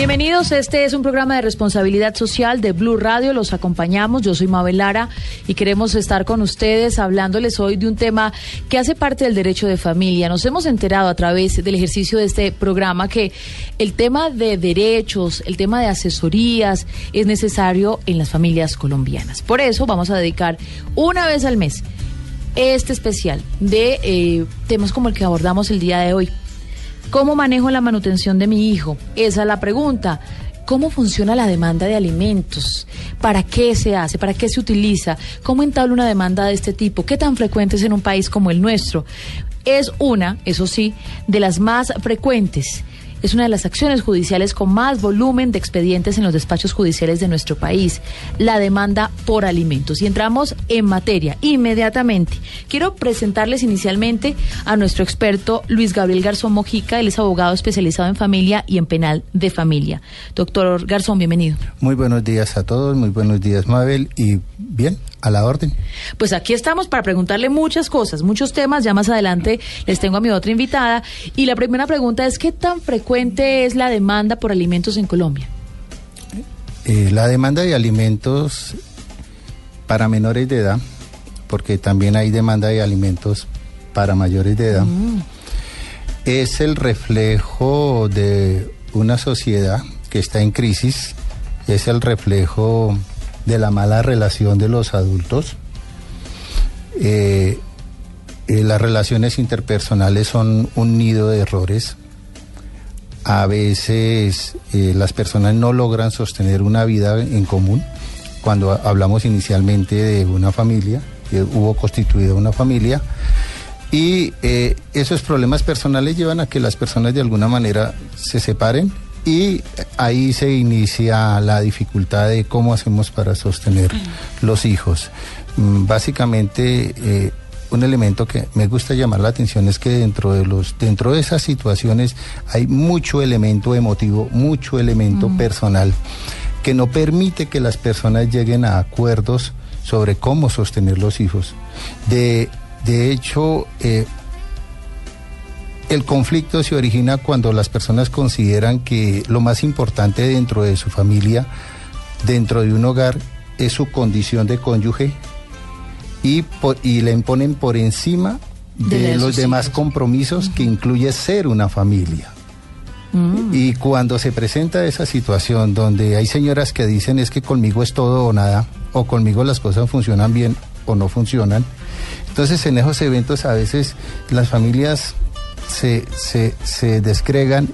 Bienvenidos, este es un programa de responsabilidad social de Blue Radio, los acompañamos, yo soy Mabel Lara y queremos estar con ustedes hablándoles hoy de un tema que hace parte del derecho de familia. Nos hemos enterado a través del ejercicio de este programa que el tema de derechos, el tema de asesorías es necesario en las familias colombianas. Por eso vamos a dedicar una vez al mes este especial de eh, temas como el que abordamos el día de hoy ¿Cómo manejo la manutención de mi hijo? Esa es la pregunta. ¿Cómo funciona la demanda de alimentos? ¿Para qué se hace? ¿Para qué se utiliza? ¿Cómo entabla una demanda de este tipo? ¿Qué tan frecuente es en un país como el nuestro? Es una, eso sí, de las más frecuentes es una de las acciones judiciales con más volumen de expedientes en los despachos judiciales de nuestro país, la demanda por alimentos. Y entramos en materia inmediatamente. Quiero presentarles inicialmente a nuestro experto Luis Gabriel Garzón Mojica, él es abogado especializado en familia y en penal de familia. Doctor Garzón, bienvenido. Muy buenos días a todos, muy buenos días Mabel y bien, a la orden. Pues aquí estamos para preguntarle muchas cosas, muchos temas. Ya más adelante les tengo a mi otra invitada. Y la primera pregunta es, ¿qué tan frecuente es la demanda por alimentos en Colombia? Eh, la demanda de alimentos para menores de edad, porque también hay demanda de alimentos para mayores de edad, mm. es el reflejo de una sociedad que está en crisis, es el reflejo de la mala relación de los adultos. Eh, eh, las relaciones interpersonales son un nido de errores. A veces eh, las personas no logran sostener una vida en común. Cuando hablamos inicialmente de una familia, hubo constituida una familia, y esos problemas personales llevan a que las personas de alguna manera se separen y ahí se inicia la dificultad de cómo hacemos para sostener los hijos. Mm, básicamente, eh, un elemento que me gusta llamar la atención es que dentro de los dentro de esas situaciones hay mucho elemento emotivo, mucho elemento personal que no permite que las personas lleguen a acuerdos sobre cómo sostener los hijos. De, de hecho, eh, el conflicto se origina cuando las personas consideran que lo más importante dentro de su familia, dentro de un hogar, es su condición de cónyuge y, y le imponen por encima de, los demás compromisos que incluye ser una familia. Mm. Y cuando se presenta esa situación donde hay señoras que dicen es que conmigo es todo o nada, o conmigo las cosas funcionan bien o no funcionan, entonces en esos eventos a veces las familias se, se, se descregan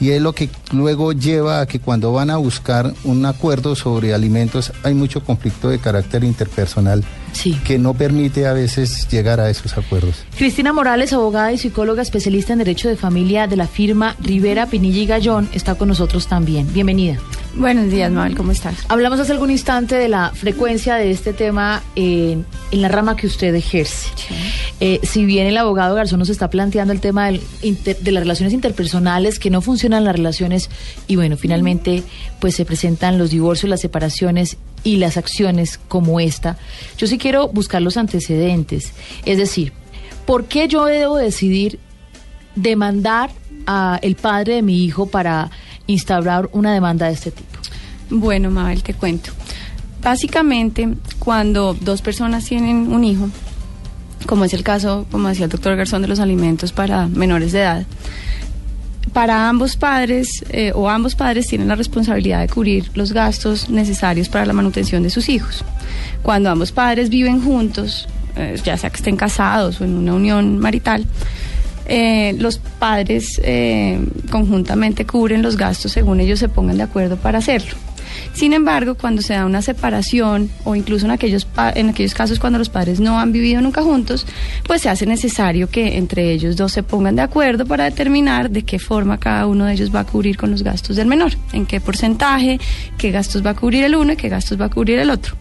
y es lo que luego lleva a que cuando van a buscar un acuerdo sobre alimentos hay mucho conflicto de carácter interpersonal que no permite a veces llegar a esos acuerdos. Cristina Morales, abogada y psicóloga especialista en Derecho de Familia de la firma Rivera Pinilla y Gallón, está con nosotros también. Bienvenida. Buenos días, Mabel, ¿cómo estás? Hablamos hace algún instante de la frecuencia de este tema en, la rama que usted ejerce. Eh, si bien el abogado Garzón nos está planteando el tema de las relaciones interpersonales, que no funcionan las relaciones, y bueno, finalmente pues se presentan los divorcios, las separaciones y las acciones como esta, yo sí quiero buscar los antecedentes. Es decir, ¿por qué yo debo decidir demandar a el padre de mi hijo para instaurar una demanda de este tipo? Bueno, Mabel, te cuento. Básicamente, cuando dos personas tienen un hijo, como es el caso, como decía el doctor Garzón, de los alimentos para menores de edad, para ambos padres eh, o ambos padres tienen la responsabilidad de cubrir los gastos necesarios para la manutención de sus hijos. Cuando ambos padres viven juntos, eh, ya sea que estén casados o en una unión marital, eh, los padres conjuntamente cubren los gastos según ellos se pongan de acuerdo para hacerlo. Sin embargo, cuando se da una separación o incluso en aquellos, en aquellos casos cuando los padres no han vivido nunca juntos, pues se hace necesario que entre ellos dos se pongan de acuerdo para determinar de qué forma cada uno de ellos va a cubrir con los gastos del menor, en qué porcentaje, qué gastos va a cubrir el uno y qué gastos va a cubrir el otro.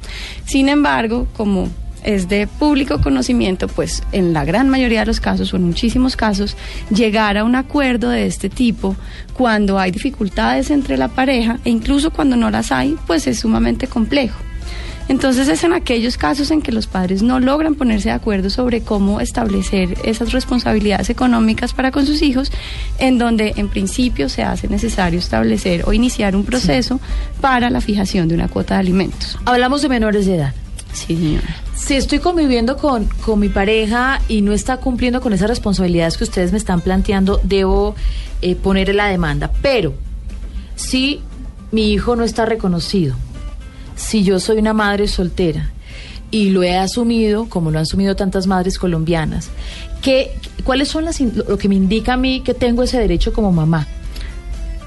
Sin embargo, como es de público conocimiento, pues en la gran mayoría de los casos o en muchísimos casos, llegar a un acuerdo de este tipo cuando hay dificultades entre la pareja e incluso cuando no las hay, pues es sumamente complejo. Entonces es en aquellos casos en que los padres no logran ponerse de acuerdo sobre cómo establecer esas responsabilidades económicas para con sus hijos, en donde en principio se hace necesario establecer o iniciar un proceso para la fijación de una cuota de alimentos. Hablamos de menores de edad. Sí, señora. Si estoy conviviendo con, con mi pareja y no está cumpliendo con esas responsabilidades que ustedes me están planteando, debo eh, ponerle la demanda. Pero si mi hijo no está reconocido, si yo soy una madre soltera y lo he asumido, como lo han asumido tantas madres colombianas, ¿qué, ¿cuáles son las, lo que me indica a mí que tengo ese derecho como mamá?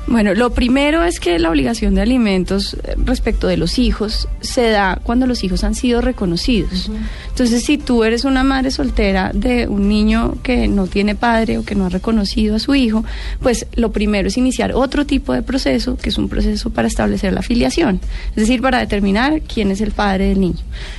Bueno, lo primero es que la obligación de alimentos eh, respecto de los hijos se da cuando los hijos han sido reconocidos. Entonces, si tú eres una madre soltera de un niño que no tiene padre o que no ha reconocido a su hijo, pues lo primero es iniciar otro tipo de proceso, que es un proceso para establecer la filiación, es decir, para determinar quién es el padre del niño.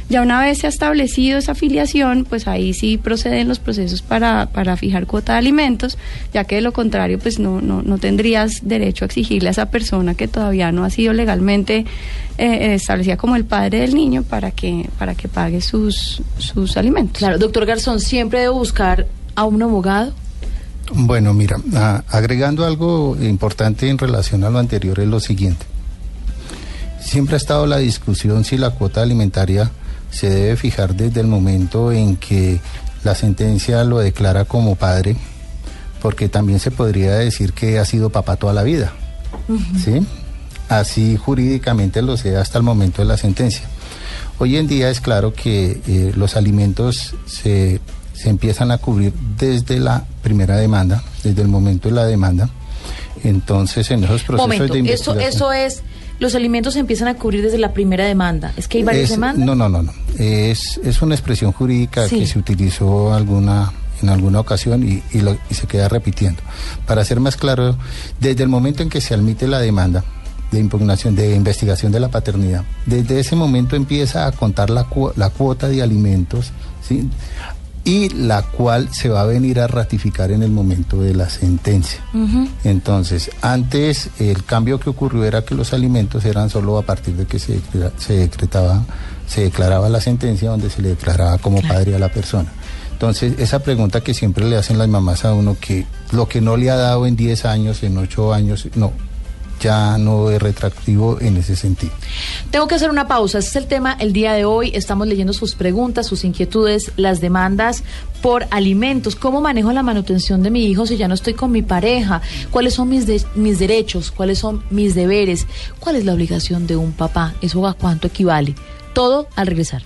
Ya una vez se ha establecido esa filiación, pues ahí sí proceden los procesos para, para fijar cuota de alimentos, ya que de lo contrario, pues no, no, no tendrías derecho exigirle a esa persona que todavía no ha sido legalmente eh, establecida como el padre del niño para que, para que pague sus, sus alimentos. Claro, doctor Garzón, ¿siempre debe buscar a un abogado? Bueno, mira, agregando algo importante en relación a lo anterior es lo siguiente. Siempre ha estado la discusión si la cuota alimentaria se debe fijar desde el momento en que la sentencia lo declara como padre porque también se podría decir que ha sido papá toda la vida, ¿sí? Así jurídicamente lo sea hasta el momento de la sentencia. Hoy en día es claro que eh, los alimentos se, se, empiezan a cubrir desde la primera demanda, desde el momento de la demanda. Entonces, en esos procesos de investigación... Eso, eso es los alimentos se empiezan a cubrir desde la primera demanda. ¿Es que hay varias demandas? No, no, no, no. Es, es una expresión jurídica que se utilizó alguna en alguna ocasión y, se queda repitiendo. Para ser más claro, desde el momento en que se admite la demanda de impugnación, de investigación de la paternidad, desde ese momento empieza a contar la, la cuota de alimentos, ¿sí? y la cual se va a venir a ratificar en el momento de la sentencia. Entonces, antes el cambio que ocurrió era que los alimentos eran solo a partir de que se, se decretaba, se declaraba la sentencia donde se le declaraba como padre a la persona. Entonces, esa pregunta que siempre le hacen las mamás a uno, que lo que no le ha dado en 10 años, en 8 años, no, ya no es retractivo en ese sentido. Tengo que hacer una pausa. Este es el tema el día de hoy. Estamos leyendo sus preguntas, sus inquietudes, las demandas por alimentos. ¿Cómo manejo la manutención de mi hijo si ya no estoy con mi pareja? ¿Cuáles son mis, mis derechos? ¿Cuáles son mis deberes? ¿Cuál es la obligación de un papá? ¿Eso a cuánto equivale? Todo al regresar.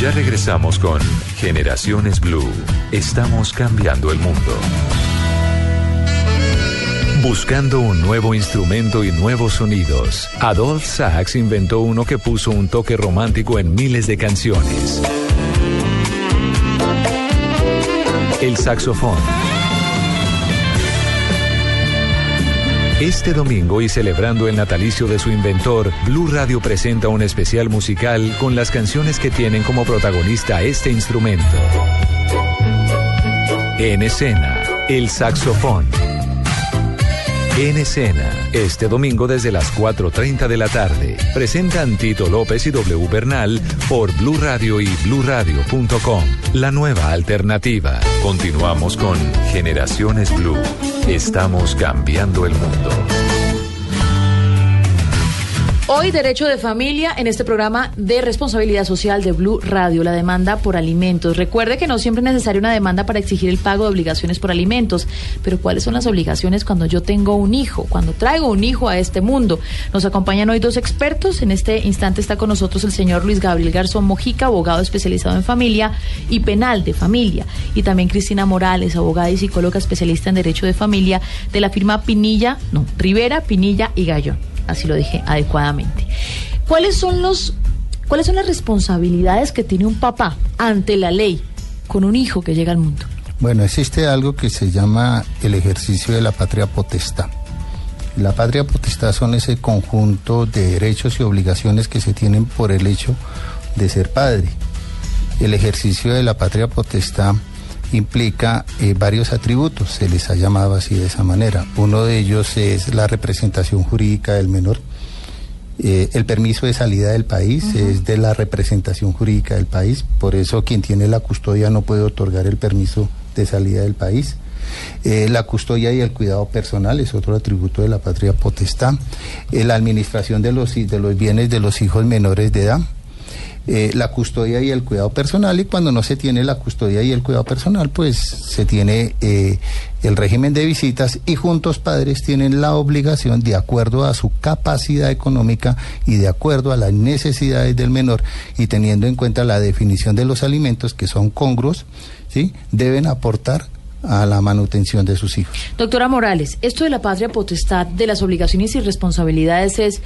Ya regresamos con Generaciones Blue. Estamos cambiando el mundo. Buscando un nuevo instrumento y nuevos sonidos, Adolf Sachs inventó uno que puso un toque romántico en miles de canciones. El saxofón. Este domingo y celebrando el natalicio de su inventor, Blue Radio presenta un especial musical con las canciones que tienen como protagonista este instrumento. En escena, el saxofón. En escena, este domingo desde las 4.30 de la tarde, presentan Tito López y W Bernal por Blue Radio y bluradio.com. La nueva alternativa. Continuamos con Generaciones Blue. Estamos cambiando el mundo. Hoy Derecho de Familia en este programa de responsabilidad social de Blue Radio, la demanda por alimentos. Recuerde que no siempre es necesaria una demanda para exigir el pago de obligaciones por alimentos, pero ¿cuáles son las obligaciones cuando yo tengo un hijo, cuando traigo un hijo a este mundo? Nos acompañan hoy dos expertos. En este instante está con nosotros el señor Luis Gabriel Garzón Mojica, abogado especializado en familia y penal de familia, y también Cristina Morales, abogada y psicóloga especialista en derecho de familia de la firma Pinilla, no, Rivera, Pinilla y Gallón así lo dije adecuadamente. ¿Cuáles son los cuáles son las responsabilidades que tiene un papá ante la ley con un hijo que llega al mundo? Bueno, existe algo que se llama el ejercicio de la patria potestad. La patria potestad son ese conjunto de derechos y obligaciones que se tienen por el hecho de ser padre. El ejercicio de la patria potestad implica eh, varios atributos, se les ha llamado así de esa manera. Uno de ellos es la representación jurídica del menor. Eh, el permiso de salida del país es de la representación jurídica del país, por eso quien tiene la custodia no puede otorgar el permiso de salida del país. Eh, la custodia y el cuidado personal es otro atributo de la patria potestad. la administración de los, de los bienes de los hijos menores de edad eh, la custodia y el cuidado personal y cuando no se tiene la custodia y el cuidado personal pues se tiene eh, el régimen de visitas y juntos padres tienen la obligación de acuerdo a su capacidad económica y de acuerdo a las necesidades del menor y teniendo en cuenta la definición de los alimentos que son congruos, ¿sí? deben aportar a la manutención de sus hijos. Doctora Morales, esto de la patria potestad, de las obligaciones y responsabilidades es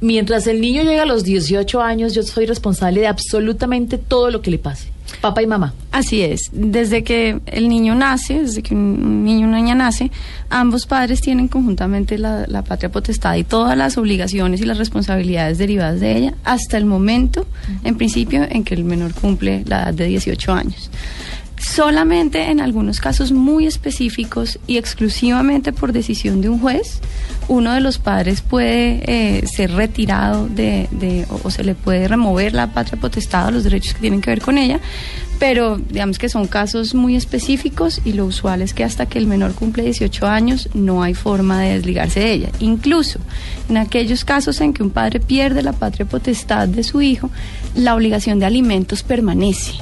mientras el niño llega a los 18 años, yo soy responsable de absolutamente todo lo que le pase. Papá y mamá. Así es. Desde que el niño nace, desde que un niño o una niña nace, ambos padres tienen conjuntamente la, la, patria potestad y todas las obligaciones y las responsabilidades derivadas de ella hasta el momento, en principio, en que el menor cumple la edad de 18 años. Solamente en algunos casos muy específicos y exclusivamente por decisión de un juez, uno de los padres puede eh, ser retirado de, de o, se le puede remover la patria potestad o los derechos que tienen que ver con ella, pero digamos que son casos muy específicos y lo usual es que hasta que el menor cumple 18 años no hay forma de desligarse de ella. Incluso en aquellos casos en que un padre pierde la patria potestad de su hijo, la obligación de alimentos permanece.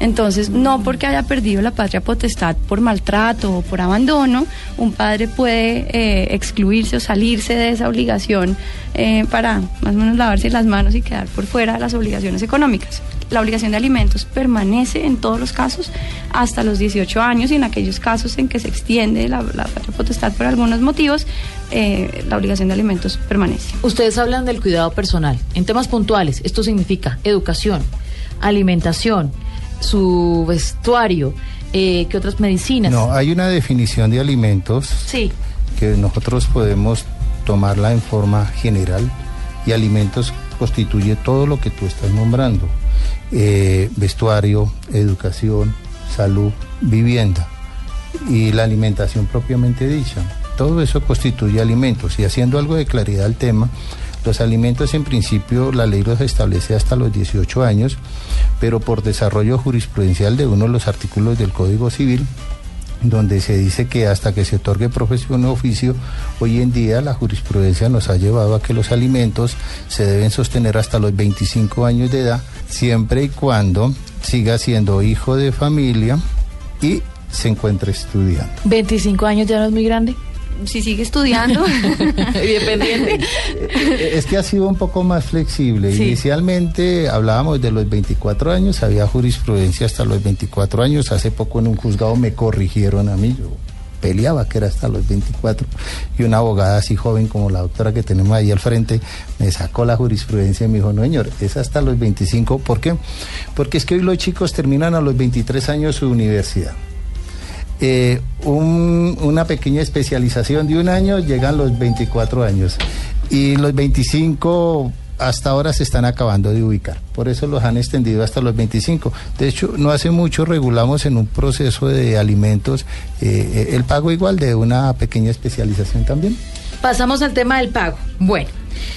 Entonces, no porque haya perdido la patria potestad por maltrato o por abandono, un padre puede eh, excluirse o salirse de esa obligación eh, para más o menos lavarse las manos y quedar por fuera de las obligaciones económicas. La obligación de alimentos permanece en todos los casos hasta los 18 años y en aquellos casos en que se extiende la, patria potestad por algunos motivos, eh, la obligación de alimentos permanece. Ustedes hablan del cuidado personal. En temas puntuales, esto significa educación, alimentación, su vestuario, eh, ¿qué otras medicinas? No, hay una definición de alimentos sí. que nosotros podemos tomarla en forma general y alimentos constituye todo lo que tú estás nombrando. Eh, vestuario, educación, salud, vivienda y la alimentación propiamente dicha. Todo eso constituye alimentos y haciendo algo de claridad al tema, los alimentos en principio la ley los establece hasta los 18 años, pero por desarrollo jurisprudencial de uno de los artículos del Código Civil, donde se dice que hasta que se otorgue profesión o oficio, hoy en día la jurisprudencia nos ha llevado a que los alimentos se deben sostener hasta los 25 años de edad, siempre y cuando siga siendo hijo de familia y se encuentre estudiando. ¿25 años ya no es muy grande? Si sigue estudiando. Independiente. Es que ha sido un poco más flexible. Sí. Inicialmente hablábamos de los 24 años, había jurisprudencia hasta los 24 años. Hace poco en un juzgado me corrigieron a mí. Yo peleaba que era hasta los 24 y una abogada así joven como la doctora que tenemos ahí al frente me sacó la jurisprudencia y me dijo, no señor, es hasta los 25. ¿Por qué? Porque es que hoy los chicos terminan a los 23 años su universidad. Eh, un, una pequeña especialización de un año, llegan los 24 años. Y los 25 hasta ahora se están acabando de ubicar. Por eso los han extendido hasta los 25. De hecho, no hace mucho regulamos en un proceso de alimentos eh, el pago igual de una pequeña especialización también. Pasamos al tema del pago. Bueno,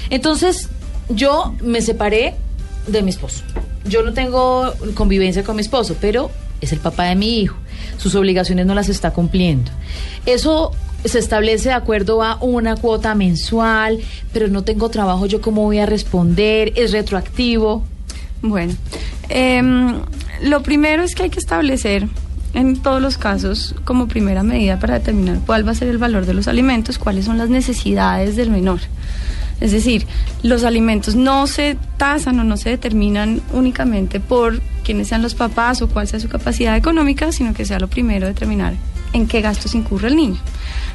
entonces yo me separé de mi esposo. Yo no tengo convivencia con mi esposo, pero es el papá de mi hijo. Sus obligaciones no las está cumpliendo. Eso se establece de acuerdo a una cuota mensual, pero no tengo trabajo, ¿yo cómo voy a responder? ¿Es retroactivo? Bueno, eh, lo primero es que hay que establecer en todos los casos como primera medida para determinar cuál va a ser el valor de los alimentos, cuáles son las necesidades del menor. Es decir, los alimentos no se tasan o no se determinan únicamente por quiénes sean los papás o cuál sea su capacidad económica, sino que sea lo primero determinar en qué gastos incurre el niño.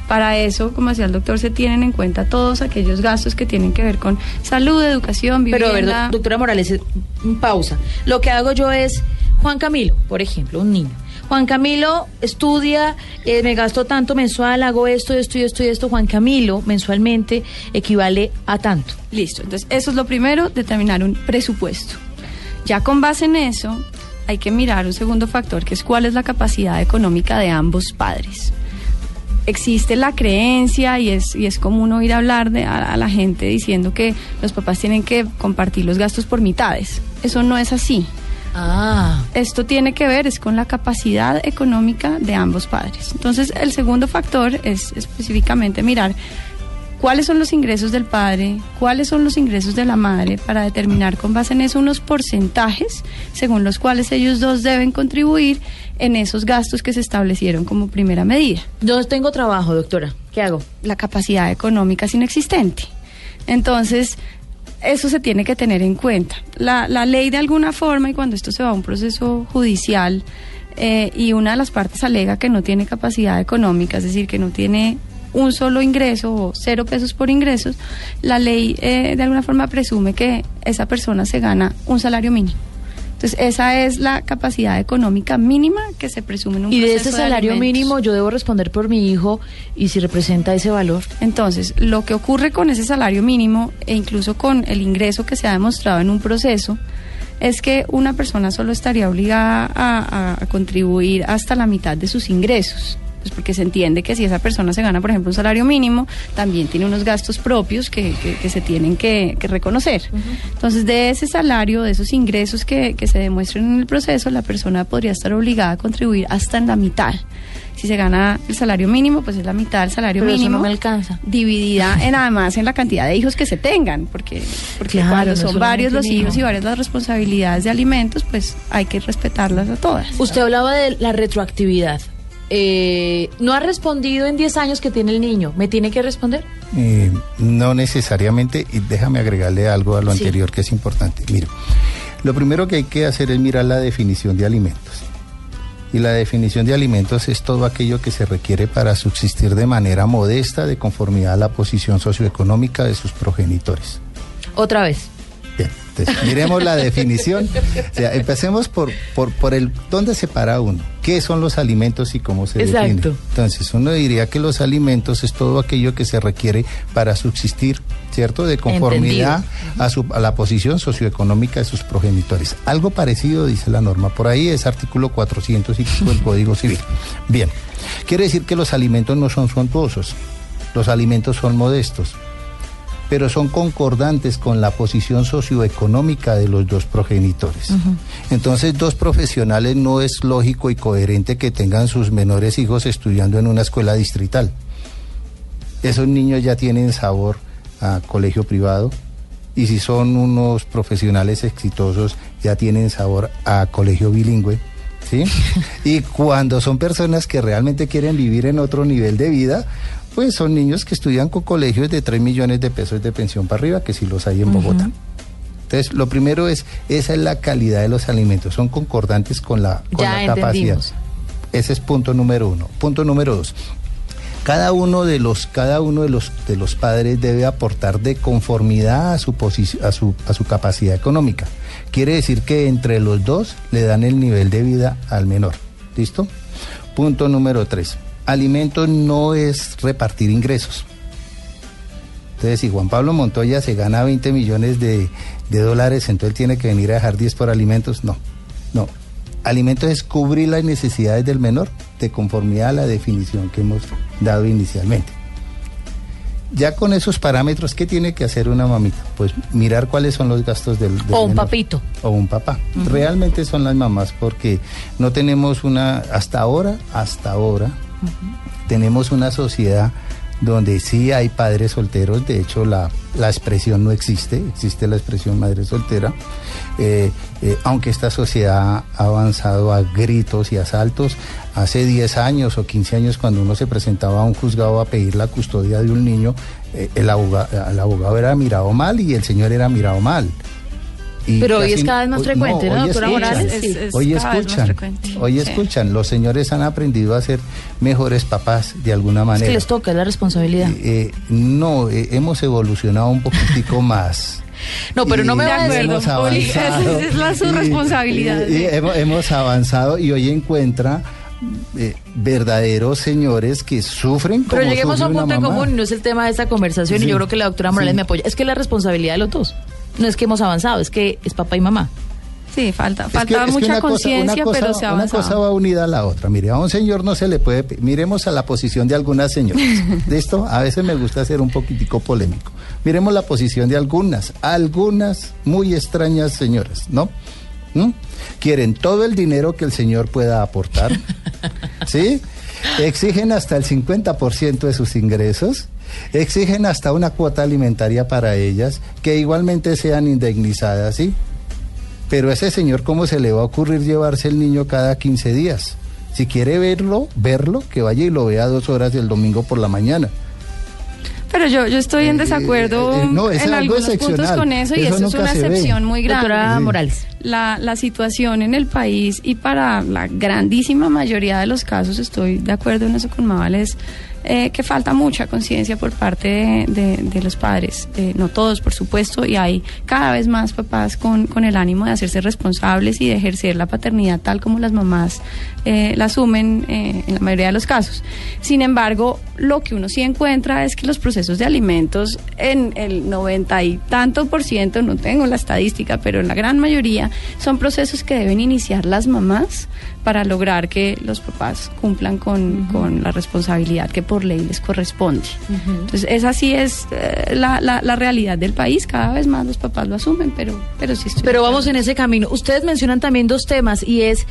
Para eso, como decía el doctor, se tienen en cuenta todos aquellos gastos que tienen que ver con salud, educación, vivienda. Pero, a ver, doctora Morales, eh, pausa. Lo que hago yo es, Juan Camilo, por ejemplo, un niño. Juan Camilo estudia, eh, me gasto tanto mensual, hago esto, esto y esto y esto. Juan Camilo mensualmente equivale a tanto. Listo, entonces eso es lo primero, determinar un presupuesto. Ya con base en eso, hay que mirar un segundo factor, que es cuál es la capacidad económica de ambos padres existe la creencia y es, y es común oír hablar de, a, la gente diciendo que los papás tienen que compartir los gastos por mitades. Eso no es así. Ah. Esto tiene que ver es con la capacidad económica de ambos padres. Entonces, el segundo factor es específicamente mirar cuáles son los ingresos del padre, cuáles son los ingresos de la madre, para determinar con base en eso unos porcentajes según los cuales ellos dos deben contribuir en esos gastos que se establecieron como primera medida. Yo tengo trabajo, doctora. ¿Qué hago? La capacidad económica es inexistente. Entonces, eso se tiene que tener en cuenta. La, la ley de alguna forma, y cuando esto se va a un proceso judicial, eh, y una de las partes alega que no tiene capacidad económica, es decir, que no tiene un solo ingreso o cero pesos por ingresos, la ley eh, de alguna forma presume que esa persona se gana un salario mínimo. Entonces, esa es la capacidad económica mínima que se presume en un Y de ese salario mínimo yo debo responder por mi hijo y si representa ese valor. Entonces, lo que ocurre con ese salario mínimo e incluso con el ingreso que se ha demostrado en un proceso es que una persona solo estaría obligada a, a- a contribuir hasta la mitad de sus ingresos. Pues porque se entiende que si esa persona se gana, por ejemplo, un salario mínimo, también tiene unos gastos propios que, que- que se tienen que, que reconocer. Entonces, de ese salario, de esos ingresos que, que se demuestren en el proceso, la persona podría estar obligada a contribuir hasta en la mitad. Si se gana el salario mínimo, pues es la mitad del salario Pero eso mínimo no me alcanza. dividida en además en la cantidad de hijos que se tengan, porque, porque Claro, cuando no son varios los hijos hijo. y varias las responsabilidades de alimentos, pues hay que respetarlas a todas. Usted hablaba de la retroactividad. Eh, no ha respondido en 10 años que tiene el niño. ¿Me tiene que responder? Eh, no necesariamente, y déjame agregarle algo a lo Sí. anterior que es importante. Mire, lo primero que hay que hacer es mirar la definición de alimentos. Y la definición de alimentos es todo aquello que se requiere para subsistir de manera modesta de conformidad a la posición socioeconómica de sus progenitores. Otra vez. Entonces miremos la definición. O sea, empecemos por, por, por el dónde se para uno. ¿Qué son los alimentos y cómo se Exacto. definen? Entonces, uno diría que los alimentos es todo aquello que se requiere para subsistir, ¿cierto? De conformidad a, su, a la posición socioeconómica de sus progenitores. Algo parecido dice la norma. Por ahí es artículo 400 y pico del Código Civil. Bien, quiere decir que los alimentos no son suntuosos. Los alimentos son modestos pero son concordantes con la posición socioeconómica de los dos progenitores. Entonces, dos profesionales no es lógico y coherente que tengan sus menores hijos estudiando en una escuela distrital. Esos niños ya tienen sabor a colegio privado y si son unos profesionales exitosos ya tienen sabor a colegio bilingüe. ¿Sí? y cuando son personas que realmente quieren vivir en otro nivel de vida, pues son niños que estudian con colegios de 3 millones de pesos de pensión para arriba, que si los hay en Bogotá. Entonces, lo primero es, esa es la calidad de los alimentos, son concordantes con la, con Ya la capacidad. Ese es punto número uno. Punto número dos. Cada uno de los, cada uno de los, de los padres debe aportar de conformidad a su, a, su, a su capacidad económica. Quiere decir que entre los dos le dan el nivel de vida al menor. ¿Listo? Punto número tres. Alimento no es repartir ingresos. Entonces, si Juan Pablo Montoya se gana 20 millones de, de dólares, entonces tiene que venir a dejar 10 por alimentos. No, no. Alimentos es cubrir las necesidades del menor de conformidad a la definición que hemos dado inicialmente. Ya con esos parámetros, ¿qué tiene que hacer una mamita? Pues mirar cuáles son los gastos del, del O un menor. papito. O un papá. Realmente son las mamás porque no tenemos una, hasta ahora, hasta ahora, tenemos una sociedad donde sí hay padres solteros, de hecho la, la expresión no existe, existe la expresión madre soltera, eh, eh, aunque esta sociedad ha avanzado a gritos y asaltos, hace 10 años o 15 años cuando uno se presentaba a un juzgado a pedir la custodia de un niño, eh, el, aboga- el abogado era mirado mal y el señor era mirado mal. Y Pero hoy es cada vez más hoy- frecuente, ¿no, hoy doctora escuchan, Morales? Es- es hoy escuchan, frecuente. hoy Sí. escuchan, los señores han aprendido a ser mejores papás de alguna Es manera. que les toca, es la responsabilidad. Eh, no, eh, hemos evolucionado un poquitico más. No, pero no me va a esa es la- su Y- responsabilidad, y- hemos, hemos avanzado y hoy encuentra eh, verdaderos señores que sufren como Pero lleguemos a un punto en común y no es el tema de esta conversación y yo creo que la doctora Morales Sí. me apoya. Es que la responsabilidad de los dos. No es que hemos avanzado, es que es papá y mamá. Sí, falta, Es que- falta es que mucha una cosa- conciencia, una cosa- pero se ha Una cosa va unida a la otra. Mire, a un señor no se le puede... Miremos a la posición de algunas señoras. De esto a veces me gusta ser un poquitico polémico. Miremos la posición de algunas, algunas muy extrañas señoras, ¿no? ¿Mm? Quieren todo el dinero que el señor pueda aportar, ¿sí? Exigen hasta el 50% de sus ingresos, exigen hasta una cuota alimentaria para ellas, que igualmente sean indemnizadas, ¿sí? Pero a ese señor, ¿cómo se le va a ocurrir llevarse el niño cada 15 días? Si quiere verlo, verlo, que vaya y lo vea dos horas del domingo por la mañana. Pero yo, yo estoy en Eh, desacuerdo eh, no, es en algo algunos puntos con eso y Eso eso es una excepción muy grande. Doctora Sí. Morales. La, la situación en el país y para la grandísima mayoría de los casos, estoy de acuerdo en eso con Mabel, es eh, que falta mucha conciencia por parte de, los padres. Eh, no todos, por supuesto, y hay cada vez más papás con, con el ánimo de hacerse responsables y de ejercer la paternidad tal como las mamás eh, la asumen eh, en la mayoría de los casos. Sin embargo, lo que uno sí encuentra es que los procesos de alimentos en el 90 y tanto por ciento, no tengo la estadística, pero en la gran mayoría son procesos que deben iniciar las mamás para lograr que los papás cumplan con, con la responsabilidad que por ley les corresponde. Entonces, esa sí es eh, la, la- la realidad del país. Cada vez más los papás lo asumen, pero, pero sí estoy Pero vamos en ese camino. Ustedes mencionan también dos temas y es,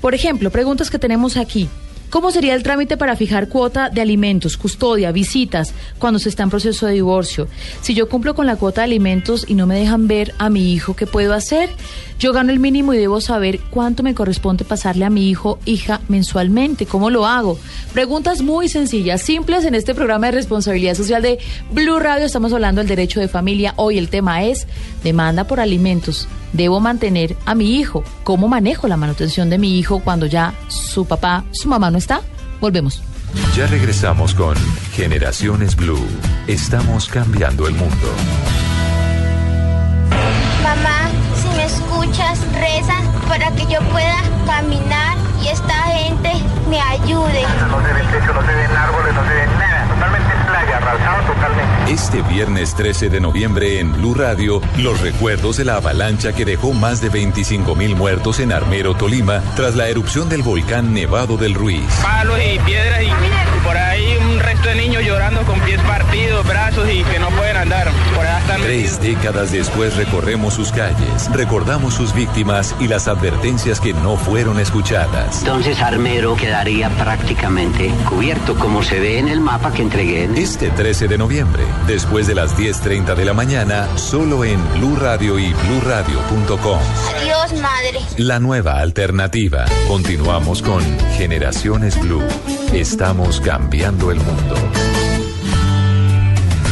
por ejemplo, preguntas que tenemos aquí. ¿Cómo sería el trámite para fijar cuota de alimentos, custodia, visitas cuando se está en proceso de divorcio? Si yo cumplo con la cuota de alimentos y no me dejan ver a mi hijo, ¿qué puedo hacer? Yo gano el mínimo y debo saber cuánto me corresponde pasarle a mi hijo, hija, mensualmente. ¿Cómo lo hago? Preguntas muy sencillas, simples en este programa de responsabilidad social de Blue Radio. Estamos hablando del derecho de familia. Hoy el tema es demanda por alimentos. Debo mantener a mi hijo. ¿Cómo manejo la manutención de mi hijo cuando ya su papá, su mamá no está? Volvemos. Ya regresamos con Generaciones Blue. Estamos cambiando el mundo. Mamá, si me escuchas, reza para que yo pueda caminar y esta gente me ayude. No se ven techo, no se ven árboles, no se ven nada. Totalmente. Este viernes 13 de noviembre en Blue Radio, los recuerdos de la avalancha que dejó más de 25 mil muertos en Armero, Tolima, tras la erupción del volcán Nevado del Ruiz. palos y piedras y, y por ahí un resto de niños llorando con pies partidos, brazos y que no pueden andar. Por allá están Tres décadas después recorremos sus calles, recordamos sus víctimas y las advertencias que no fueron escuchadas. Entonces Armero quedaría prácticamente cubierto, como se ve en el mapa que entregué. en- Este 13 de noviembre, después de las 10.30 de la mañana, solo en Blue Radio y bluradio.com. Adiós, madre. La nueva alternativa. Continuamos con Generaciones Blue. Estamos cambiando el mundo.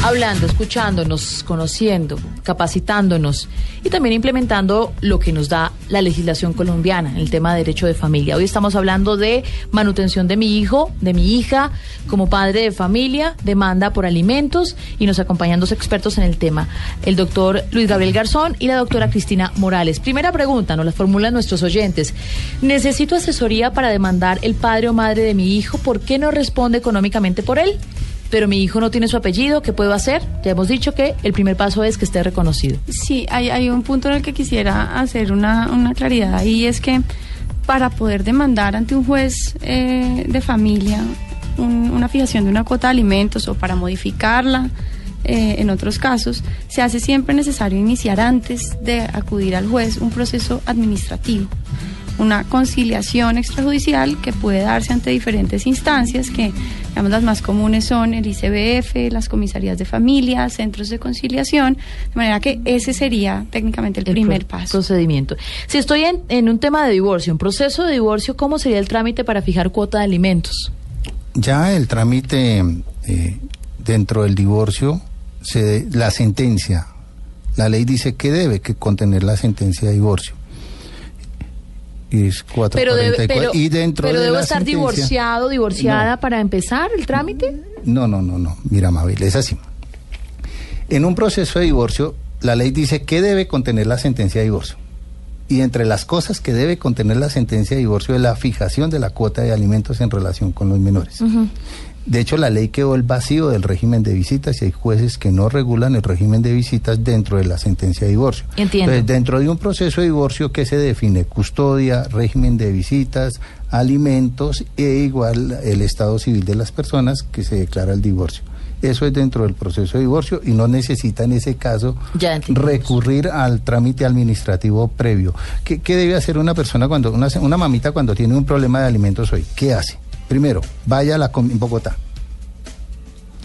Hablando, escuchándonos, conociendo, capacitándonos y también implementando lo que nos da la legislación colombiana en el tema de derecho de familia. Hoy estamos hablando de manutención de mi hijo, de mi hija, como padre de familia, demanda por alimentos y nos acompañan dos expertos en el tema, el doctor Luis Gabriel Garzón y la doctora Cristina Morales. Primera pregunta, nos la formulan nuestros oyentes. Necesito asesoría para demandar el padre o madre de mi hijo, ¿por qué no responde económicamente por él? Pero mi hijo no tiene su apellido, ¿qué puedo hacer? Ya hemos dicho que el primer paso es que esté reconocido. Sí, hay, hay un punto en el que quisiera hacer una, una claridad y es que para poder demandar ante un juez eh, de familia un- una fijación de una cuota de alimentos o para modificarla eh, en otros casos, se hace siempre necesario iniciar antes de acudir al juez un proceso administrativo una conciliación extrajudicial que puede darse ante diferentes instancias que digamos las más comunes son el ICBF, las comisarías de familia, centros de conciliación, de manera que ese sería técnicamente el, primer pro- paso. Procedimiento. Si estoy en, en un tema de divorcio, un proceso de divorcio, ¿cómo sería el trámite para fijar cuota de alimentos? Ya el trámite eh, dentro del divorcio, se, la sentencia La ley dice que debe que contener la sentencia de divorcio. Es Pero, debe- 444. pero, y dentro pero de debo la estar sentencia- divorciado, divorciada No. para empezar el trámite. No, no, no, no. Mira, Mabel, es así. En un proceso de divorcio, la ley dice que debe contener la sentencia de divorcio. Y entre las cosas que debe contener la sentencia de divorcio es la fijación de la cuota de alimentos en relación con los menores. De hecho, la ley quedó el vacío del régimen de visitas y hay jueces que no regulan el régimen de visitas dentro de la sentencia de divorcio. Entiendo. Entonces, dentro de un proceso de divorcio que se define custodia, régimen de visitas, alimentos e igual el estado civil de las personas que se declara el divorcio. Eso es dentro del proceso de divorcio y no necesita en ese caso Ya recurrir al trámite administrativo previo. ¿Qué, qué debe hacer una persona cuando, una, una mamita cuando tiene un problema de alimentos hoy? ¿Qué hace? Primero, vaya a la com- en Bogotá.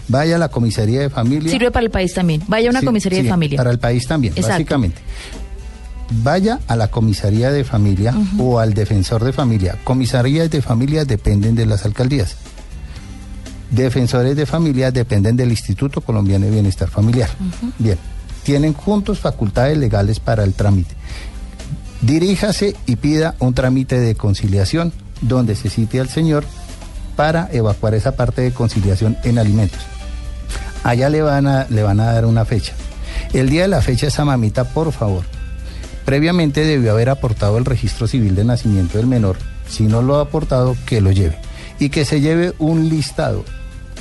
Vaya a la comisaría de familia. Sirve para el país también. Vaya a una Sí, comisaría sí, de familia. Para el país también, Exacto. básicamente. Vaya a la comisaría de familia o al defensor de familia. Comisarías de familia dependen de las alcaldías. Defensores de familia dependen del Instituto Colombiano de Bienestar Familiar. Bien, tienen juntos facultades legales para el trámite. Diríjase y pida un trámite de conciliación donde se cite al señor para evacuar esa parte de conciliación en alimentos. Allá le van a, le van a dar una fecha. El día de la fecha, esa mamita, por favor, previamente debió haber aportado el registro civil de nacimiento del menor. Si no lo ha aportado, que lo lleve. Y que se lleve un listado.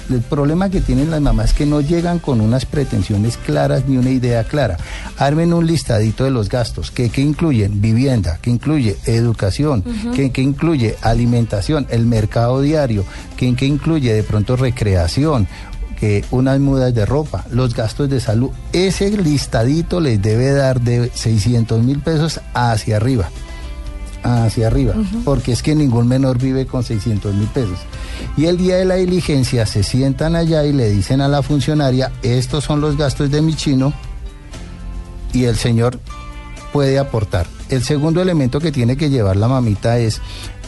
El problema que tienen las mamás es que no llegan con unas pretensiones claras ni una idea clara. Armen un listadito de los gastos, que, que incluyen vivienda, que incluye educación, que, que incluye alimentación, el mercado diario, que, que incluye de pronto recreación, que unas mudas de ropa, los gastos de salud. Ese listadito les debe dar de 600 mil pesos hacia arriba. Hacia arriba. Porque es que ningún menor vive con 600 mil pesos. Y el día de la diligencia se sientan allá y le dicen a la funcionaria, estos son los gastos de mi chino y el señor puede aportar. El segundo elemento que tiene que llevar la mamita es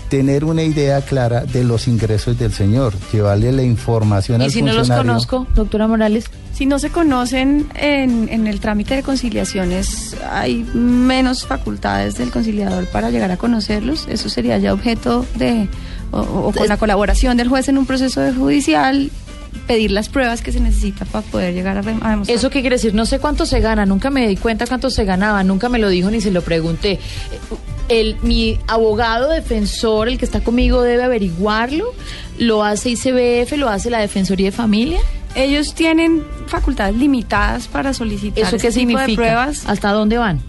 tener una idea clara de los ingresos del señor, llevarle la información Y al si no los conozco, doctora Morales. Si no se conocen en, en el trámite de conciliaciones, hay menos facultades del conciliador para llegar a conocerlos. Eso sería ya objeto de, o, o con la colaboración del juez en un proceso de judicial, pedir las pruebas que se necesita para poder llegar a demostrar. ¿Eso qué quiere decir? No sé cuánto se gana, nunca me di cuenta cuánto se ganaba, nunca me lo dijo ni se lo pregunté. El, mi abogado defensor, el que está conmigo, debe averiguarlo. ¿Lo hace ICBF? ¿Lo hace la Defensoría de Familia? Ellos tienen facultades limitadas para solicitar ¿Eso tipo de significa? pruebas ¿Hasta dónde van?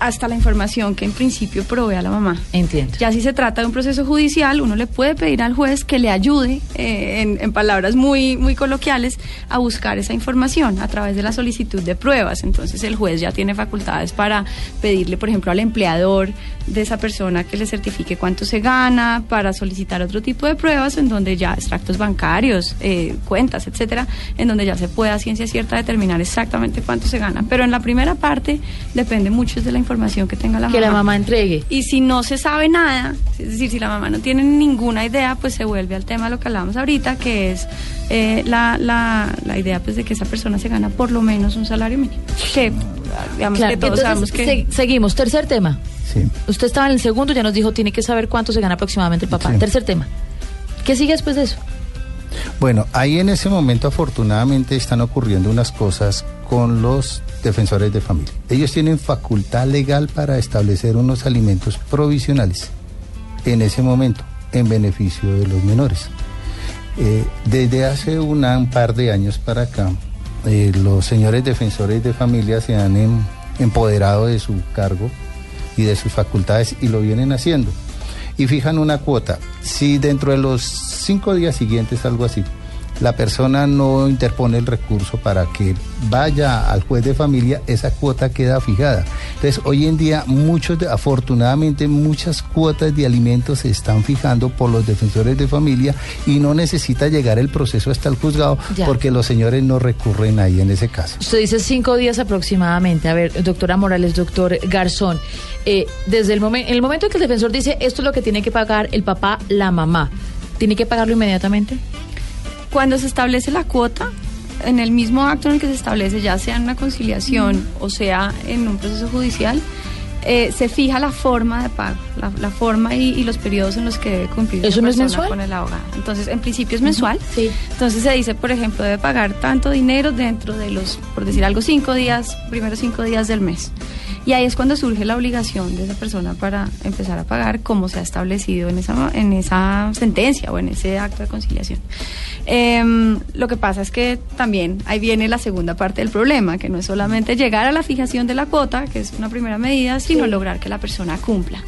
Hasta la información que en principio provee a la mamá. Entiendo. Ya si se trata de un proceso judicial, uno le puede pedir al juez que le ayude, eh, en, en palabras muy, muy coloquiales, a buscar esa información a través de la solicitud de pruebas. Entonces el juez ya tiene facultades para pedirle, por ejemplo, al empleador de esa persona que le certifique cuánto se gana, para solicitar otro tipo de pruebas en donde ya extractos bancarios, eh, cuentas, etcétera, en donde ya se pueda a ciencia cierta determinar exactamente cuánto se gana. Pero en la primera parte depende mucho de la información que tenga la Que mamá. la mamá entregue. Y si no se sabe nada, es decir, si la mamá no tiene ninguna idea, pues se vuelve al tema de lo que hablábamos ahorita, que es eh, la, la, la idea pues de que esa persona se gana por lo menos un salario mínimo. Que digamos Claro, que todos entonces, sabemos que... se- seguimos. Tercer tema. Sí. Usted estaba en el segundo, ya nos dijo, tiene que saber cuánto se gana aproximadamente el papá. Sí. Tercer tema. ¿Qué sigue después de eso? Bueno, ahí en ese momento afortunadamente están ocurriendo unas cosas con los defensores de familia. Ellos tienen facultad legal para establecer unos alimentos provisionales en ese momento en beneficio de los menores. Eh, desde hace un par de años para acá, eh, los señores defensores de familia se han em- empoderado de su cargo y de sus facultades y lo vienen haciendo. Y fijan una cuota. Si dentro de los cinco días siguientes, algo así, la persona no interpone el recurso para que vaya al juez de familia, esa cuota queda fijada. Entonces, hoy en día, muchos, de- afortunadamente, muchas cuotas de alimentos se están fijando por los defensores de familia y no necesita llegar el proceso hasta el juzgado Ya. porque los señores no recurren ahí en ese caso. Usted dice cinco días aproximadamente. A ver, doctora Morales, doctor Garzón, eh, desde el, momento, el momento en que el defensor dice esto es lo que tiene que pagar el papá, la mamá, ¿tiene que pagarlo inmediatamente? Cuando se establece la cuota, en el mismo acto en el que se establece, ya sea en una conciliación o sea en un proceso judicial, eh, se fija la forma de pago, la, la forma y, y los periodos en los que debe cumplir ¿Eso no es mensual? con el abogado. Entonces, en principio es mensual. Sí. Entonces se dice, por ejemplo, debe pagar tanto dinero dentro de los, por decir algo, cinco días, primeros cinco días del mes. Y ahí es cuando surge la obligación de esa persona para empezar a pagar como se ha establecido en esa, en esa sentencia o en ese acto de conciliación. Em, lo que pasa es que también ahí viene la segunda parte del problema, que no es solamente llegar a la fijación de la cuota, que es una primera medida, sino lograr que la persona cumpla.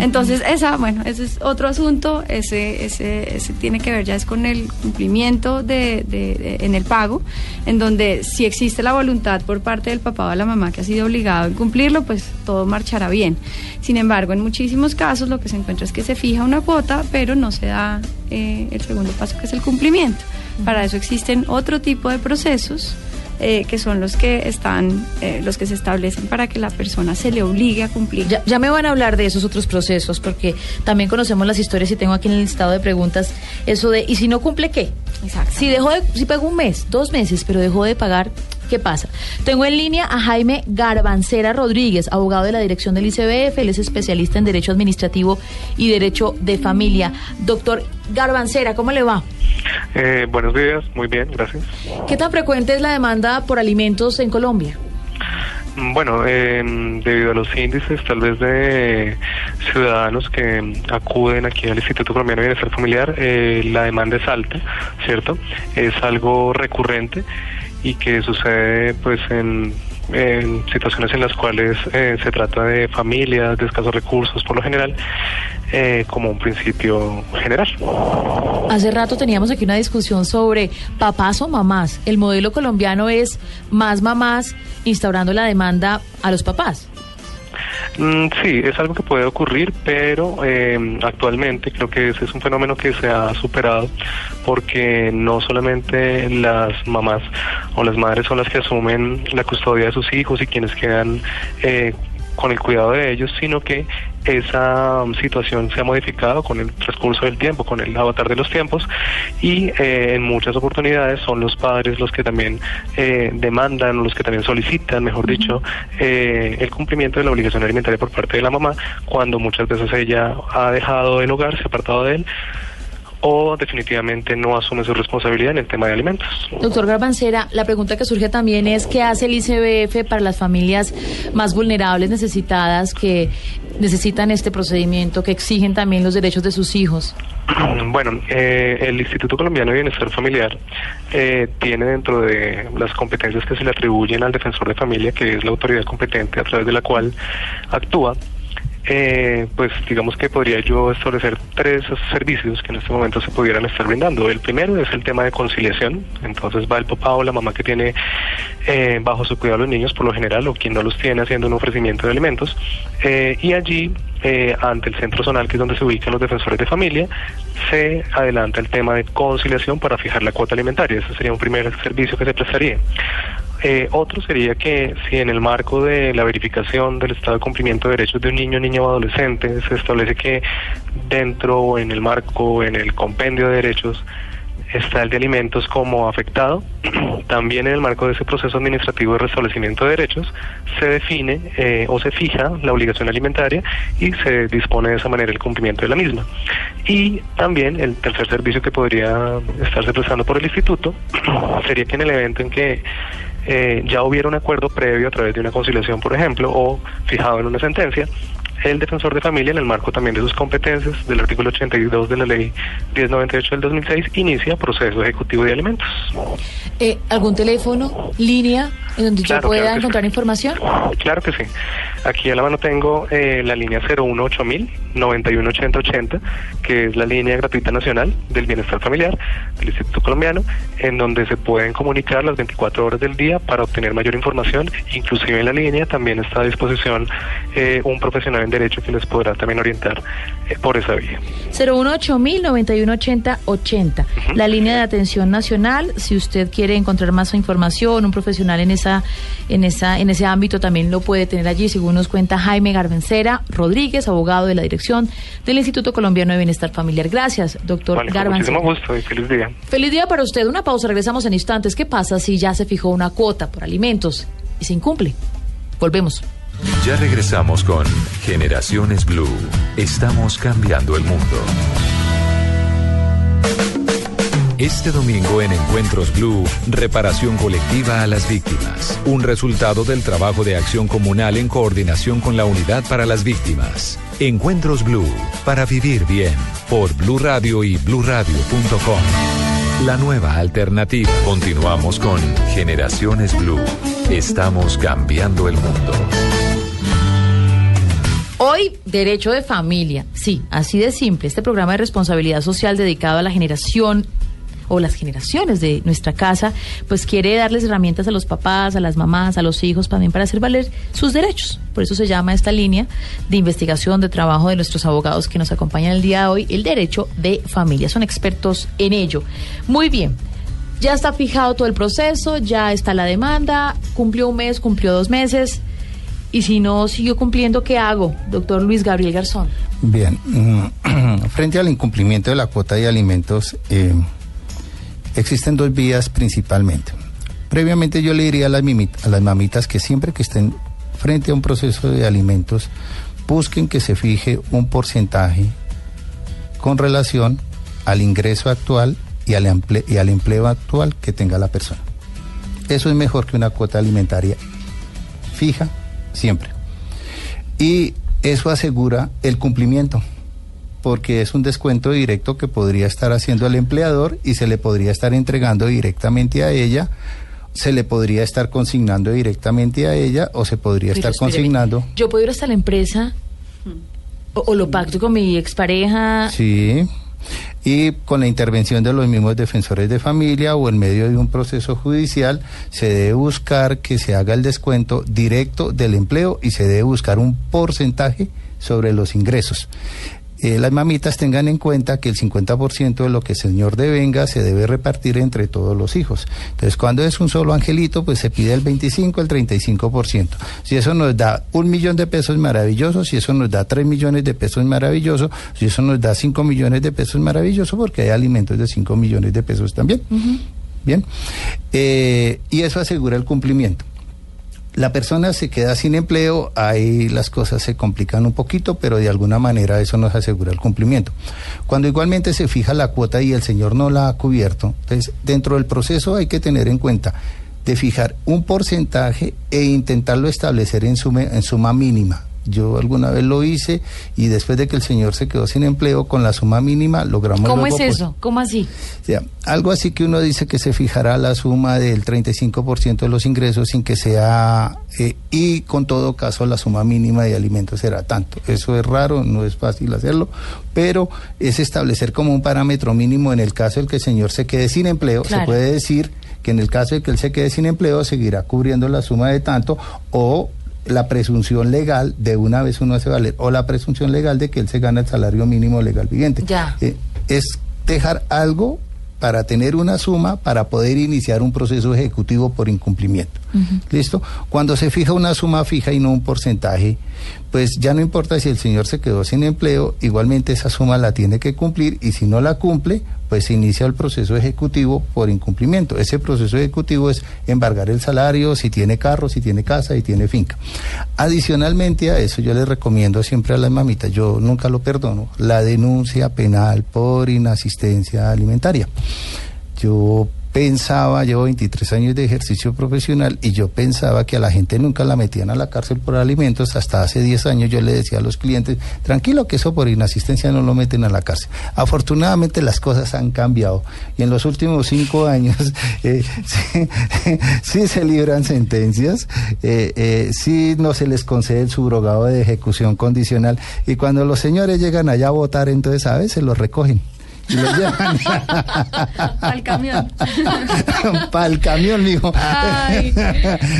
Entonces, esa, bueno, ese es otro asunto, ese, ese, ese tiene que ver ya es con el cumplimiento de, de- de- en el pago, en donde si existe la voluntad por parte del papá o de la mamá que ha sido obligado en cumplirlo, pues todo marchará bien. Sin embargo, en muchísimos casos lo que se encuentra es que se fija una cuota, pero no se da eh, el segundo paso, que es el cumplimiento. Para eso existen otro tipo de procesos eh, que son los que están, eh, los que se establecen para que la persona se le obligue a cumplir. Ya, ya me van a hablar de esos otros procesos, porque también conocemos las historias y tengo aquí en el listado de preguntas eso de, ¿y si no cumple qué? Exacto. Si dejó de, si pagó un mes, dos meses, pero dejó de pagar, ¿qué pasa? Tengo en línea a Jaime Garbancera Rodríguez, abogado de la dirección del ICBF, él es especialista en Derecho Administrativo y Derecho de Familia. Doctor Garbancera, ¿cómo le va? Eh, buenos días, muy bien, gracias. ¿Qué tan frecuente es la demanda por alimentos en Colombia? Bueno, eh, debido a los índices tal vez de ciudadanos que acuden aquí al Instituto Colombiano de Bienestar Familiar, eh, la demanda es alta, ¿cierto? Es algo recurrente y que sucede pues en, situaciones en las cuales eh, se trata de familias de escasos recursos por lo general, eh, como un principio general. Hace rato teníamos aquí una discusión sobre papás o mamás. El modelo colombiano es más mamás instaurando la demanda a los papás. Mm, sí, es algo que puede ocurrir, pero eh, actualmente creo que ese es un fenómeno que se ha superado porque no solamente las mamás o las madres son las que asumen la custodia de sus hijos y quienes quedan eh, con el cuidado de ellos, sino que esa um, situación se ha modificado con el transcurso del tiempo, con el avatar de los tiempos y eh, en muchas oportunidades son los padres los que también eh, demandan, los que también solicitan, mejor dicho, eh, el cumplimiento de la obligación alimentaria por parte de la mamá cuando muchas veces ella ha dejado el hogar, se ha apartado de él o definitivamente no asume su responsabilidad en el tema de alimentos. Doctor Garbancera, la pregunta que surge también es qué hace el ICBF para las familias más vulnerables, necesitadas, que necesitan este procedimiento, que exigen también los derechos de sus hijos. Bueno, eh, el Instituto Colombiano de Bienestar Familiar eh, tiene dentro de las competencias que se le atribuyen al defensor de familia, que es la autoridad competente a través de la cual actúa, eh, pues digamos que podría yo establecer tres servicios que en este momento se pudieran estar brindando. El primero es el tema de conciliación, entonces va el papá o la mamá que tiene eh, bajo su cuidado a los niños por lo general o quien no los tiene haciendo un ofrecimiento de alimentos eh, y allí eh, ante el centro zonal que es donde se ubican los defensores de familia se adelanta el tema de conciliación para fijar la cuota alimentaria. Ese sería un primer servicio que se prestaría. Eh, otro sería que si en el marco de la verificación del estado de cumplimiento de derechos de un niño, niña o adolescente se establece que dentro o en el marco, en el compendio de derechos, está el de alimentos como afectado, también en el marco de ese proceso administrativo de restablecimiento de derechos se define eh, o se fija la obligación alimentaria y se dispone de esa manera el cumplimiento de la misma. Y también el tercer servicio que podría estarse prestando por el instituto sería que en el evento en que eh, ya hubiera un acuerdo previo a través de una conciliación, por ejemplo, o fijado en una sentencia, el defensor de familia, en el marco también de sus competencias del artículo 82 de la ley 1098 del 2006, inicia proceso ejecutivo de alimentos. Eh, ¿Algún teléfono, línea, en donde yo Claro, pueda claro encontrar sí. información? Claro que sí. Aquí a la mano tengo eh, la línea 018000 918080, que es la línea gratuita nacional del bienestar familiar del Instituto Colombiano, en donde se pueden comunicar las 24 horas del día para obtener mayor información. Inclusive en la línea también está a disposición eh, un profesional en derecho que les podrá también orientar eh, por esa vía. 018 9180 80 La línea de atención nacional, si usted quiere encontrar más información, un profesional en esa en esa en ese ámbito también lo puede tener allí según nos cuenta Jaime Garbencera Rodríguez, abogado de la dirección del Instituto Colombiano de Bienestar Familiar. Gracias, doctor Vale, Garbencera. muchísimo gusto y feliz día. Feliz día para usted. Una pausa, regresamos en instantes. ¿Qué pasa si ya se fijó una cuota por alimentos y se incumple? Volvemos. Ya regresamos con Generaciones Blue. Estamos cambiando el mundo. Este domingo en Encuentros Blue, reparación colectiva a las víctimas. Un resultado del trabajo de acción comunal en coordinación con la Unidad para las Víctimas. Encuentros Blue, para vivir bien, por Blue Radio y bluradio.com. La nueva alternativa. Continuamos con Generaciones Blue. Estamos cambiando el mundo. Hoy, derecho de familia. Sí, así de simple. Este programa de responsabilidad social dedicado a la generación o las generaciones de nuestra casa, pues quiere darles herramientas a los papás, a las mamás, a los hijos también para hacer valer sus derechos. Por eso se llama esta línea de investigación, de trabajo de nuestros abogados que nos acompañan el día de hoy, el derecho de familia. Son expertos en ello. Muy bien. Ya está fijado todo el proceso, ya está la demanda, cumplió un mes, cumplió dos meses. Y si no siguió cumpliendo, ¿qué hago, doctor Luis Gabriel Garzón? Bien, frente al incumplimiento de la cuota de alimentos, eh, existen dos vías principalmente. Previamente yo le diría a las, mamitas que siempre que estén frente a un proceso de alimentos, busquen que se fije un porcentaje con relación al ingreso actual y al empleo actual que tenga la persona. Eso es mejor que una cuota alimentaria fija siempre. Y eso asegura el cumplimiento porque es un descuento directo que podría estar haciendo el empleador y se le podría estar entregando directamente a ella, se le podría estar consignando directamente a ella o se podría Pero estar espéreme, consignando. Yo puedo ir hasta la empresa o, o lo pacto con mi expareja. Sí. Y con la intervención de los mismos defensores de familia o en medio de un proceso judicial, se debe buscar que se haga el descuento directo del empleo y se debe buscar un porcentaje sobre los ingresos. Eh, las mamitas tengan en cuenta que el 50% de lo que el señor devenga se debe repartir entre todos los hijos. Entonces, cuando es un solo angelito, pues se pide el 25, el 35%. Si eso nos da un millón de pesos, maravilloso. Si eso nos da 3 millones de pesos, maravilloso. Si eso nos da 5 millones de pesos, maravilloso, porque hay alimentos de 5 millones de pesos también. Bien. Eh, y eso asegura el cumplimiento la persona se queda sin empleo, ahí las cosas se complican un poquito, pero de alguna manera eso nos asegura el cumplimiento. Cuando igualmente se fija la cuota y el señor no la ha cubierto, entonces dentro del proceso hay que tener en cuenta de fijar un porcentaje e intentarlo establecer en en suma mínima. Yo alguna vez lo hice y después de que el señor se quedó sin empleo con la suma mínima logramos... ¿Cómo es pues, eso? ¿Cómo así? o sea, algo así que uno dice que se fijará la suma del 35% de los ingresos sin que sea, eh, y con todo caso la suma mínima de alimentos será tanto. Eso es raro, no es fácil hacerlo, pero es establecer como un parámetro mínimo en el caso del que el señor se quede sin empleo, Claro. se puede decir que en el caso de que él se quede sin empleo seguirá cubriendo la suma de tanto o la presunción legal de una vez uno hace valer o la presunción legal de que él se gana el salario mínimo legal vigente. Ya. Eh, es dejar algo para tener una suma para poder iniciar un proceso ejecutivo por incumplimiento. ¿Listo? Cuando se fija una suma fija y no un porcentaje, pues ya no importa si el señor se quedó sin empleo, igualmente esa suma la tiene que cumplir y si no la cumple, pues se inicia el proceso ejecutivo por incumplimiento. Ese proceso ejecutivo es embargar el salario, si tiene carro, si tiene casa y tiene finca. Adicionalmente a eso yo les recomiendo siempre a las mamitas, yo nunca lo perdono, la denuncia penal por inasistencia alimentaria. Yo pensaba, llevo 23 años de ejercicio profesional y yo pensaba que a la gente nunca la metían a la cárcel por alimentos. Hasta hace 10 años yo le decía a los clientes, tranquilo que eso por inasistencia no lo meten a la cárcel. Afortunadamente las cosas han cambiado y en los últimos 5 años eh, sí, se libran sentencias, eh, eh, sí no se les concede el subrogado de ejecución condicional y cuando los señores llegan allá a votar entonces a veces los recogen. Y llevan Al camión. para el camión, mijo. Ay,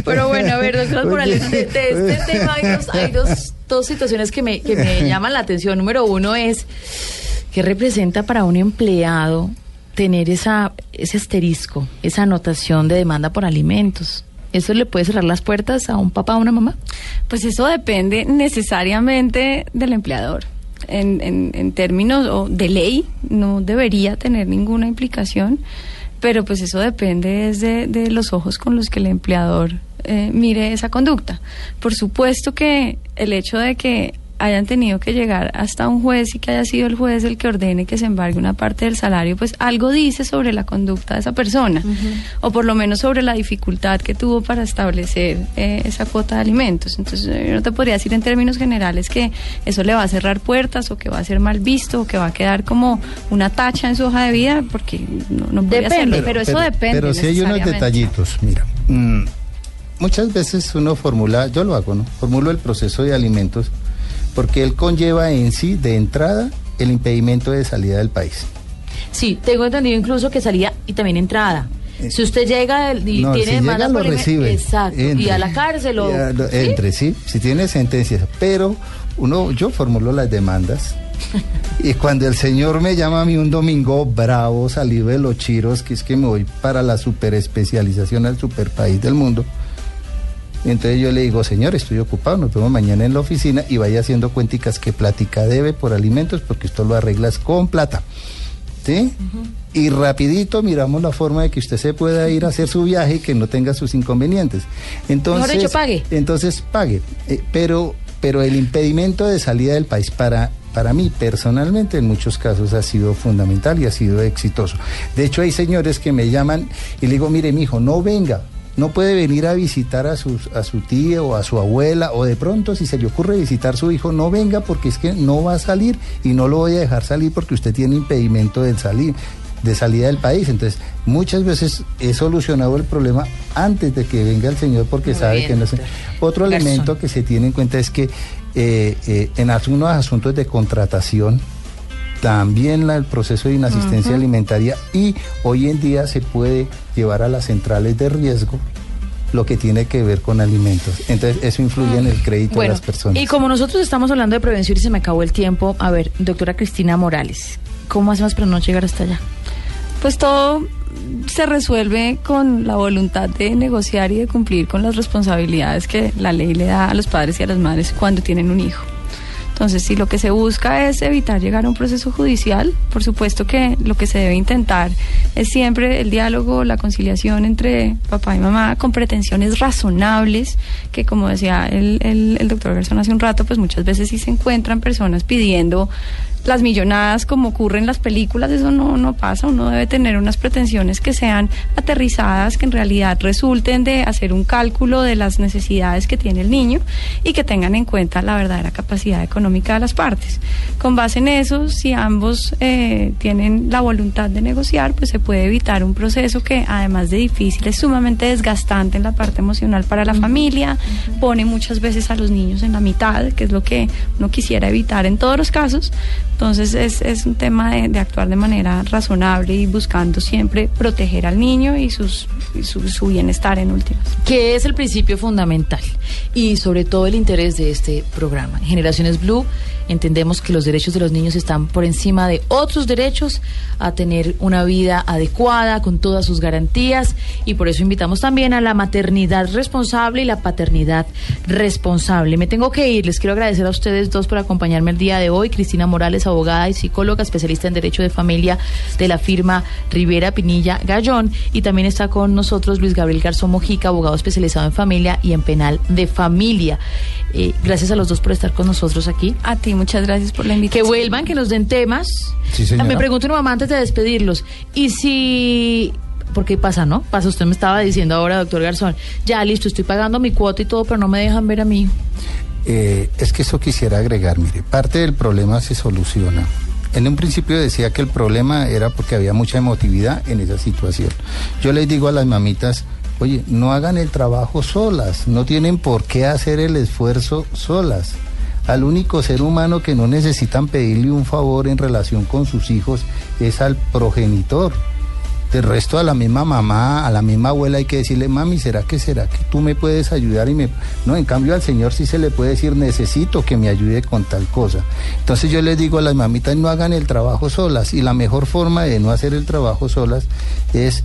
pero bueno, a ver, doctor Morales, de, de este tema hay, dos, hay dos, dos situaciones que me, que me llaman la atención. Número uno es, ¿qué representa para un empleado tener esa, ese asterisco, esa anotación de demanda por alimentos? ¿Eso le puede cerrar las puertas a un papá o a una mamá? Pues eso depende necesariamente del empleador. En, en, en términos de ley no debería tener ninguna implicación, pero pues eso depende desde de los ojos con los que el empleador eh, mire esa conducta. Por supuesto que el hecho de que hayan tenido que llegar hasta un juez y que haya sido el juez el que ordene que se embargue una parte del salario, pues algo dice sobre la conducta de esa persona, o por lo menos sobre la dificultad que tuvo para establecer eh, esa cuota de alimentos. Entonces, yo no te podría decir en términos generales que eso le va a cerrar puertas, o que va a ser mal visto, o que va a quedar como una tacha en su hoja de vida, porque no, no Depende, hacerlo, pero, eso depende. Pero si hay unos detallitos, mira. mm, muchas veces uno formula, yo lo hago, ¿no? Formulo el proceso de alimentos porque él conlleva en sí, de entrada, el impedimento de salida del país. Sí, tengo entendido incluso que salía y también entrada. Si usted llega y No, tiene si demanda llega lo recibe. Exacto. Y Entre. a la cárcel o. ¿Sí? Entre, sí, si tiene sentencias. Pero uno, yo formulo las demandas. y cuando el señor me llama a mí un domingo bravo, salido de los chiros, que es que me voy para la superespecialización al superpaís del mundo. Entonces yo le digo, señor, estoy ocupado, nos vemos mañana en la oficina y vaya haciendo cuenticas que plática debe por alimentos porque esto lo arreglas con plata. ¿Sí? Y rapidito miramos la forma de que usted se pueda ir a hacer su viaje y que no tenga sus inconvenientes. Entonces, pague. Entonces pague. Eh, pero, pero el impedimento de salida del país para, para mí personalmente en muchos casos ha sido fundamental y ha sido exitoso. De hecho hay señores que me llaman y le digo, mire mi hijo, no venga. No puede venir a visitar a, sus, a su tía o a su abuela o de pronto si se le ocurre visitar a su hijo, no venga porque es que no va a salir y no lo voy a dejar salir porque usted tiene impedimento de salir de salida del país. Entonces, muchas veces he solucionado el problema antes de que venga el señor porque Muy sabe bien, que no se... Otro elemento que se tiene en cuenta es que eh, eh, en algunos asuntos de contratación, también la- el proceso de inasistencia alimentaria y hoy en día se puede llevar a las centrales de riesgo lo que tiene que ver con alimentos. Entonces, eso influye en el crédito Bueno, de las personas. y como nosotros estamos hablando de prevención y se me acabó el tiempo, a ver, doctora Cristina Morales, ¿cómo hacemos para no llegar hasta allá? Pues todo se resuelve con la voluntad de negociar y de cumplir con las responsabilidades que la ley le da a los padres y a las madres cuando tienen un hijo. Entonces, si lo que se busca es evitar llegar a un proceso judicial, por supuesto que lo que se debe intentar es siempre el diálogo, la conciliación entre papá y mamá con pretensiones razonables, que como decía el, el, el doctor Garzón hace un rato, pues muchas veces sí se encuentran personas pidiendo las millonadas como ocurre en las películas, eso no, no pasa, uno debe tener unas pretensiones que sean aterrizadas, que en realidad resulten de hacer un cálculo de las necesidades que tiene el niño y que tengan en cuenta la verdadera capacidad económica de las partes. Con base en eso, si ambos eh, tienen la voluntad de negociar, pues se puede evitar un proceso que además de difícil es sumamente desgastante en la parte emocional para la familia, pone muchas veces a los niños en la mitad, que es lo que uno quisiera evitar en todos los casos. Entonces es, es un tema de, de actuar de manera razonable y buscando siempre proteger al niño y, sus, su, su bienestar en últimas. que es el principio fundamental y sobre todo el interés de este programa. En Generaciones Blue entendemos que los derechos de los niños están por encima de otros derechos a tener una vida adecuada con todas sus garantías y por eso invitamos también a la maternidad responsable y la paternidad responsable. Me tengo que ir, les quiero agradecer a ustedes dos por acompañarme el día de hoy. Cristina Morales, abogada y psicóloga, especialista en Derecho de Familia de la firma Rivera Pinilla Gallón y también está con nosotros Luis Gabriel Garzón Mojica, abogado especializado en familia y en penal de familia. Eh, gracias a los dos por estar con nosotros aquí. A ti, muchas gracias por la Que invitación. vuelvan, que nos den temas. Sí, señora. Me pregunto una mamá antes de despedirlos. Y si... Porque pasa, ¿no? Pasa, usted me estaba diciendo ahora, doctor Garzón, ya listo, estoy pagando mi cuota y todo, pero no me dejan ver a mí. Eh, es que eso quisiera agregar, mire, parte del problema se soluciona. En un principio decía que el problema era porque había mucha emotividad en esa situación. Yo les digo a las mamitas, oye, no hagan el trabajo solas, no tienen por qué hacer el esfuerzo solas. Al único ser humano que no necesitan pedirle un favor en relación con sus hijos es al progenitor. Del resto a la misma mamá, a la misma abuela hay que decirle, mami, ¿será que será que tú me puedes ayudar? Y me... No, en cambio al Señor sí se le puede decir, necesito que me ayude con tal cosa. Entonces yo les digo a las mamitas, no hagan el trabajo solas. Y la mejor forma de no hacer el trabajo solas es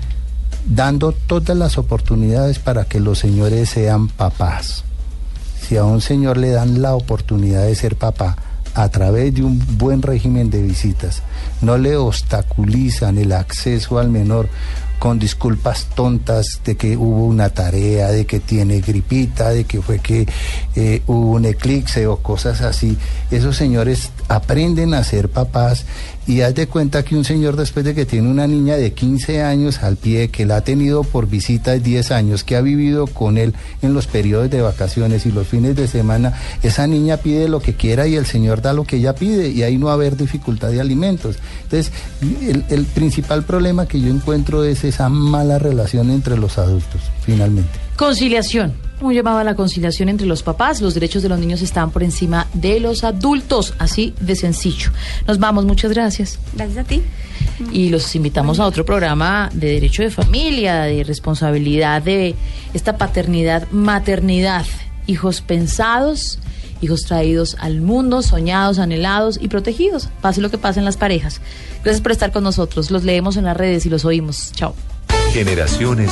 dando todas las oportunidades para que los señores sean papás. si a un señor le dan la oportunidad de ser papá a través de un buen régimen de visitas, no le obstaculizan el acceso al menor con disculpas tontas de que hubo una tarea, de que tiene gripita, de que fue que eh, hubo un eclipse o cosas así. Esos señores aprenden a ser papás y haz de cuenta que un señor después de que tiene una niña de 15 años al pie, que la ha tenido por visita de 10 años, que ha vivido con él en los periodos de vacaciones y los fines de semana, esa niña pide lo que quiera y el señor da lo que ella pide y ahí no va a haber dificultad de alimentos. Entonces, el, el principal problema que yo encuentro es esa mala relación entre los adultos, finalmente. Conciliación. Un llamado a la conciliación entre los papás. Los derechos de los niños están por encima de los adultos. Así de sencillo. Nos vamos. Muchas gracias. Gracias a ti. Y los invitamos a otro programa de derecho de familia, de responsabilidad de esta paternidad, maternidad. Hijos pensados, hijos traídos al mundo, soñados, anhelados y protegidos. Pase lo que pase en las parejas. Gracias por estar con nosotros. Los leemos en las redes y los oímos. Chao. Generaciones